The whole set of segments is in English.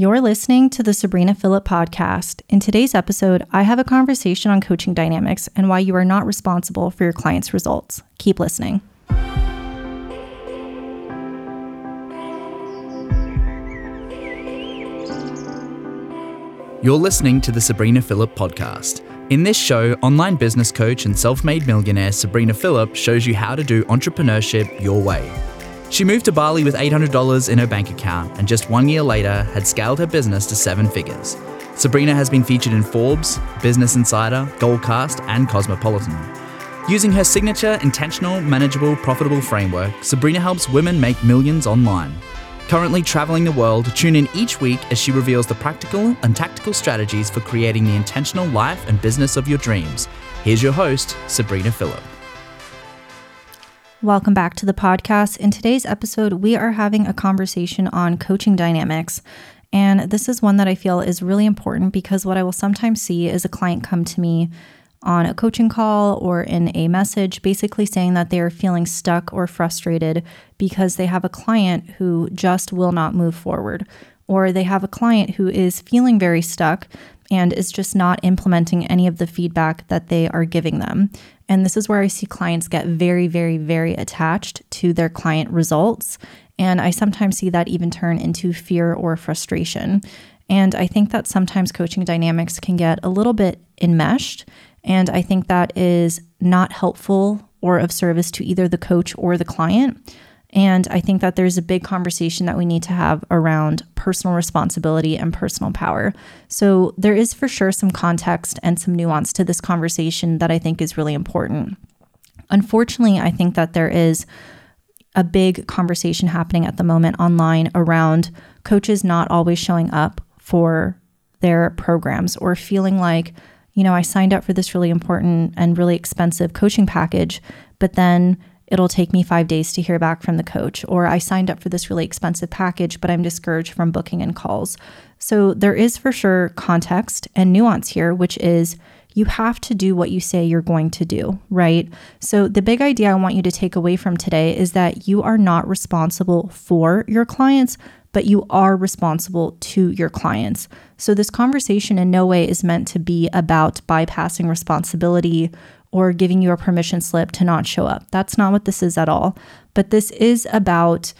You're listening to the Sabrina Philipp podcast. In today's episode, I have a conversation on coaching dynamics and why you are not responsible for your clients' results. Keep listening. You're listening to the Sabrina Philipp podcast. In this show, online business coach and self made millionaire Sabrina Philipp shows you how to do entrepreneurship your way. She moved to Bali with $800 in her bank account and just one year later had scaled her business to seven figures. Sabrina has been featured in Forbes, Business Insider, Goalcast, and Cosmopolitan. Using her signature intentional, manageable, profitable framework, Sabrina helps women make millions online. Currently traveling the world, tune in each week as she reveals the practical and tactical strategies for creating the intentional life and business of your dreams. Here's your host, Sabrina Philipp. Welcome back to the podcast. In today's episode, we are having a conversation on coaching dynamics. And this is one that I feel is really important because what I will sometimes see is a client come to me on a coaching call or in a message, basically saying that they are feeling stuck or frustrated because they have a client who just will not move forward, or they have a client who is feeling very stuck and is just not implementing any of the feedback that they are giving them. And this is where I see clients get very, very, very attached to their client results. And I sometimes see that even turn into fear or frustration. And I think that sometimes coaching dynamics can get a little bit enmeshed. And I think that is not helpful or of service to either the coach or the client. And I think that there's a big conversation that we need to have around personal responsibility and personal power. So, there is for sure some context and some nuance to this conversation that I think is really important. Unfortunately, I think that there is a big conversation happening at the moment online around coaches not always showing up for their programs or feeling like, you know, I signed up for this really important and really expensive coaching package, but then it'll take me five days to hear back from the coach, or I signed up for this really expensive package, but I'm discouraged from booking and calls. So there is for sure context and nuance here, which is you have to do what you say you're going to do, right? So, the big idea I want you to take away from today is that you are not responsible for your clients, but you are responsible to your clients. So, this conversation in no way is meant to be about bypassing responsibility or giving you a permission slip to not show up. That's not what this is at all. But this is about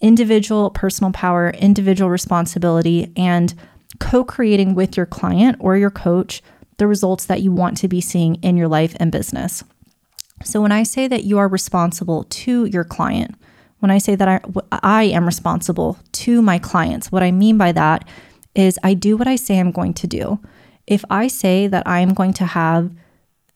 individual personal power, individual responsibility, and co creating with your client or your coach the results that you want to be seeing in your life and business. So, when I say that you are responsible to your client, when I say that I, I am responsible to my clients, what I mean by that is I do what I say I'm going to do. If I say that I am going to have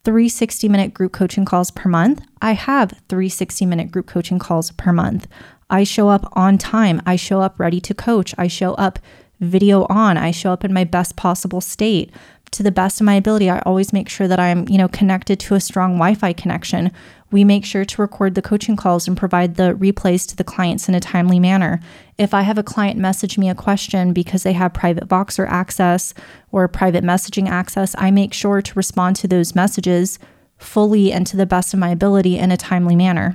three 60 minute group coaching calls per month. I have three 60 minute group coaching calls per month. I show up on time. I show up ready to coach. I show up video on. I show up in my best possible state to the best of my ability. I always make sure that I'm, you know, connected to a strong Wi-Fi connection. We make sure to record the coaching calls and provide the replays to the clients in a timely manner. If I have a client message me a question because they have private Voxer access or private messaging access, I make sure to respond to those messages fully and to the best of my ability in a timely manner.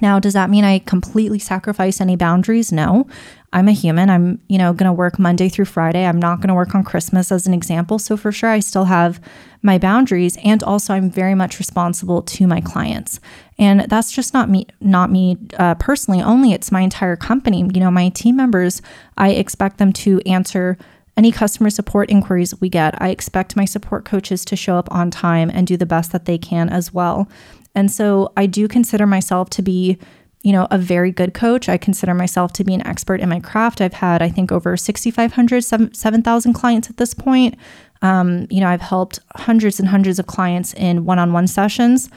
Now, does that mean I completely sacrifice any boundaries? No. I'm a human. I'm, you know, going to work Monday through Friday. I'm not going to work on Christmas as an example. So for sure I still have my boundaries and also I'm very much responsible to my clients. And that's just not me not me uh, personally only, it's my entire company. You know, my team members, I expect them to answer any customer support inquiries we get. I expect my support coaches to show up on time and do the best that they can as well. And so I do consider myself to be, you know, a very good coach. I consider myself to be an expert in my craft. I've had, I think, over 6,500, 7,000 clients at this point. Um, you know, I've helped hundreds and hundreds of clients in one on one sessions.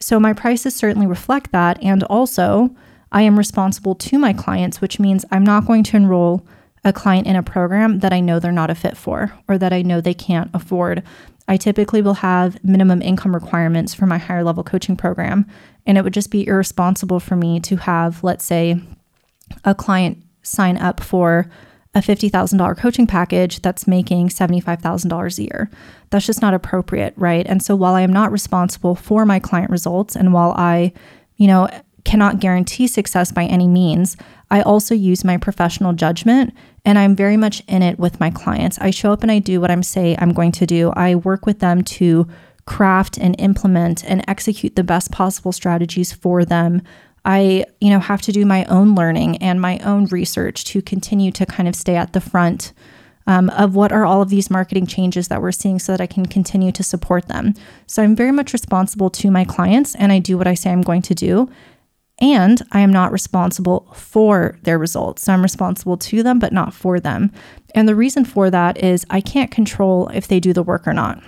So my prices certainly reflect that. And also, I am responsible to my clients, which means I'm not going to enroll a client in a program that I know they're not a fit for or that I know they can't afford. I typically will have minimum income requirements for my higher level coaching program. And it would just be irresponsible for me to have, let's say, a client sign up for a $50,000 coaching package that's making $75,000 a year. That's just not appropriate, right? And so while I am not responsible for my client results and while I, you know, cannot guarantee success by any means. I also use my professional judgment and I'm very much in it with my clients. I show up and I do what I'm say I'm going to do. I work with them to craft and implement and execute the best possible strategies for them. I, you know, have to do my own learning and my own research to continue to kind of stay at the front um, of what are all of these marketing changes that we're seeing so that I can continue to support them. So I'm very much responsible to my clients and I do what I say I'm going to do. And I am not responsible for their results. So I'm responsible to them, but not for them. And the reason for that is I can't control if they do the work or not.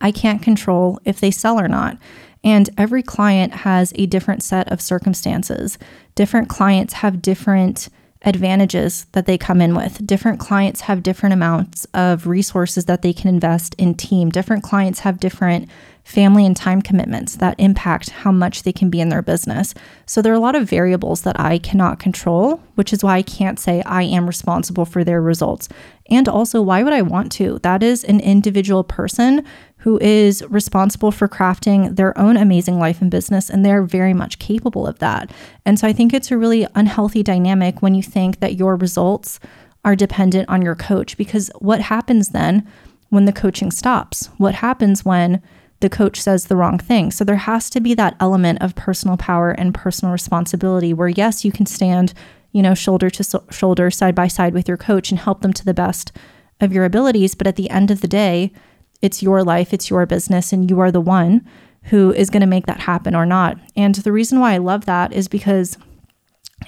I can't control if they sell or not. And every client has a different set of circumstances. Different clients have different advantages that they come in with. Different clients have different amounts of resources that they can invest in team. Different clients have different family and time commitments that impact how much they can be in their business. So there are a lot of variables that I cannot control, which is why I can't say I am responsible for their results. And also, why would I want to? That is an individual person who is responsible for crafting their own amazing life and business, and they're very much capable of that. And so I think it's a really unhealthy dynamic when you think that your results are dependent on your coach, because what happens then when the coaching stops? What happens when the coach says the wrong thing. So there has to be that element of personal power and personal responsibility where, yes, you can stand, you know, shoulder to so- shoulder, side by side with your coach and help them to the best of your abilities. But at the end of the day, it's your life, it's your business, and you are the one who is going to make that happen or not. And the reason why I love that is because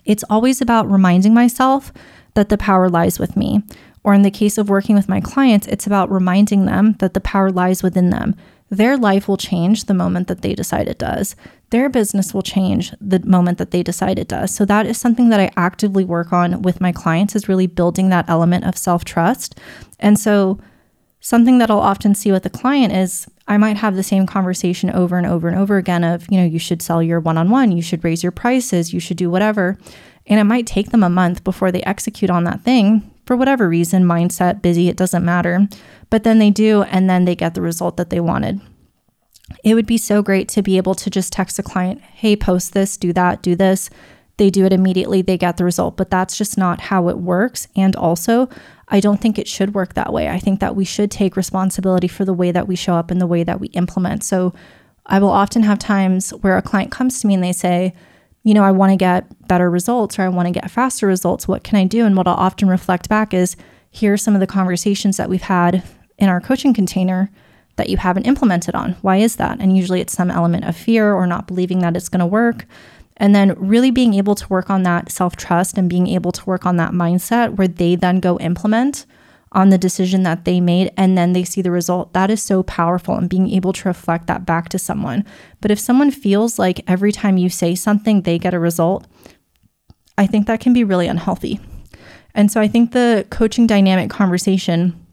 it's always about reminding myself that the power lies with me. Or in the case of working with my clients, it's about reminding them that the power lies within them their life will change the moment that they decide it does. Their business will change the moment that they decide it does. So that is something that I actively work on with my clients is really building that element of self-trust. And so something that I'll often see with a client is I might have the same conversation over and over and over again of, you know, you should sell your one-on-one, you should raise your prices, you should do whatever. And it might take them a month before they execute on that thing for whatever reason, mindset, busy, it doesn't matter. But then they do, and then they get the result that they wanted. It would be so great to be able to just text a client, hey, post this, do that, do this. They do it immediately, they get the result. But that's just not how it works. And also, I don't think it should work that way. I think that we should take responsibility for the way that we show up and the way that we implement. So I will often have times where a client comes to me and they say, you know, I want to get better results or I want to get faster results. What can I do? And what I'll often reflect back is here are some of the conversations that we've had in our coaching container that you haven't implemented on. Why is that? And usually it's some element of fear or not believing that it's going to work. And then really being able to work on that self trust and being able to work on that mindset where they then go implement on the decision that they made and then they see the result. That is so powerful and being able to reflect that back to someone. But if someone feels like every time you say something, they get a result, I think that can be really unhealthy. And so I think the coaching dynamic conversation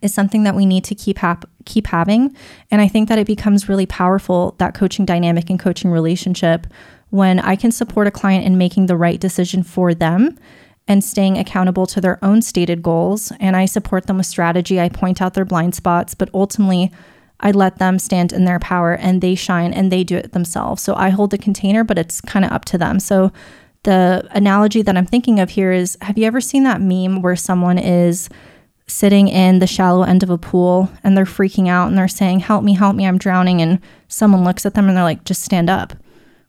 is something that we need to keep hap- keep having and I think that it becomes really powerful that coaching dynamic and coaching relationship when I can support a client in making the right decision for them and staying accountable to their own stated goals. And I support them with strategy. I point out their blind spots, but ultimately, I let them stand in their power and they shine and they do it themselves. So I hold the container, but it's kind of up to them. So the analogy that I'm thinking of here is have you ever seen that meme where someone is sitting in the shallow end of a pool and they're freaking out and they're saying, Help me, help me, I'm drowning. And someone looks at them and they're like, Just stand up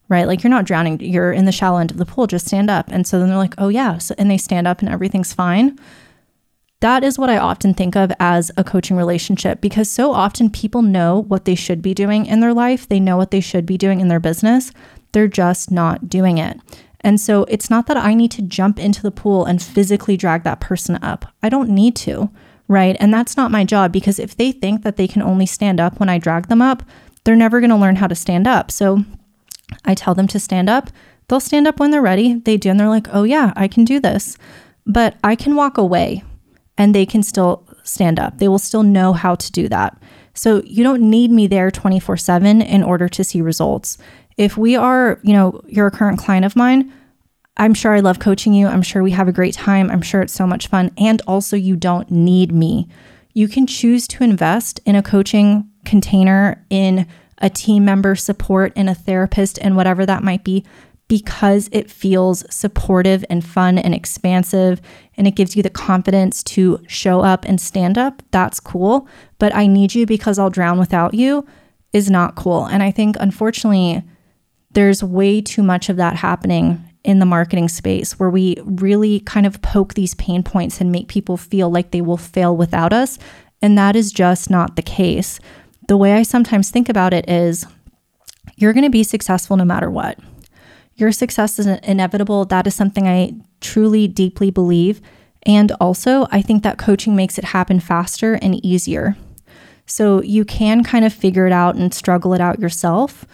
right? Like you're not drowning, you're in the shallow end of the pool, just stand up. And so then they're like, oh, yeah. So, and they stand up and everything's fine. That is what I often think of as a coaching relationship because so often people know what they should be doing in their life, they know what they should be doing in their business, they're just not doing it. And so it's not that I need to jump into the pool and physically drag that person up. I don't need to, right? And that's not my job because if they think that they can only stand up when I drag them up, they're never going to learn how to stand up. So I tell them to stand up. They'll stand up when they're ready. They do, and they're like, oh, yeah, I can do this. But I can walk away and they can still stand up. They will still know how to do that. So you don't need me there 24 7 in order to see results. If we are, you know, you're a current client of mine, I'm sure I love coaching you. I'm sure we have a great time. I'm sure it's so much fun. And also, you don't need me. You can choose to invest in a coaching container in a team member support and a therapist and whatever that might be because it feels supportive and fun and expansive and it gives you the confidence to show up and stand up, that's cool. But I need you because I'll drown without you is not cool. And I think, unfortunately, there's way too much of that happening in the marketing space where we really kind of poke these pain points and make people feel like they will fail without us. And that is just not the case. The way I sometimes think about it is you're going to be successful no matter what. Your success is inevitable. That is something I truly, deeply believe. And also, I think that coaching makes it happen faster and easier. So you can kind of figure it out and struggle it out yourself.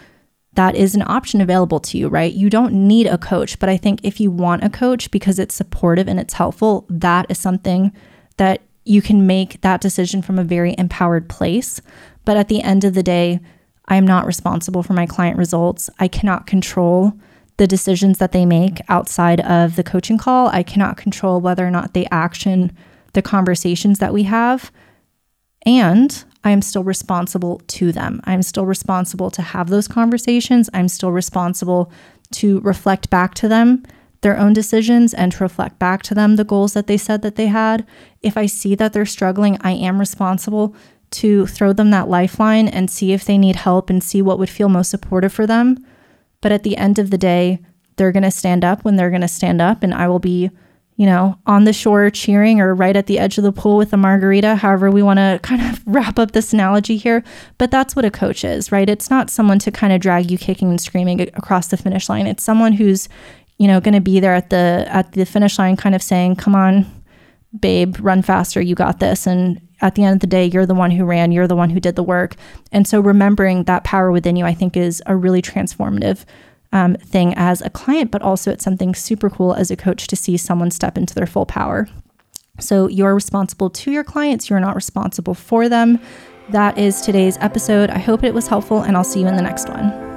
That is an option available to you, right? You don't need a coach, but I think if you want a coach because it's supportive and it's helpful, that is something that you can make that decision from a very empowered place. But at the end of the day, I am not responsible for my client results. I cannot control the decisions that they make outside of the coaching call. I cannot control whether or not they action the conversations that we have. And I am still responsible to them. I'm still responsible to have those conversations. I'm still responsible to reflect back to them their own decisions and to reflect back to them the goals that they said that they had. If I see that they're struggling, I am responsible to throw them that lifeline and see if they need help and see what would feel most supportive for them. But at the end of the day, they're going to stand up when they're going to stand up, and I will be, you know, on the shore cheering or right at the edge of the pool with a margarita, however we want to kind of wrap up this analogy here. But that's what a coach is, right? It's not someone to kind of drag you kicking and screaming across the finish line. It's someone who's, you know, going to be there at the at the finish line kind of saying, "Come on, babe, run faster, you got this." And at the end of the day, you're the one who ran, you're the one who did the work. And so remembering that power within you, I think, is a really transformative um, thing as a client, but also it's something super cool as a coach to see someone step into their full power. So you're responsible to your clients, you're not responsible for them. That is today's episode. I hope it was helpful, and I'll see you in the next one.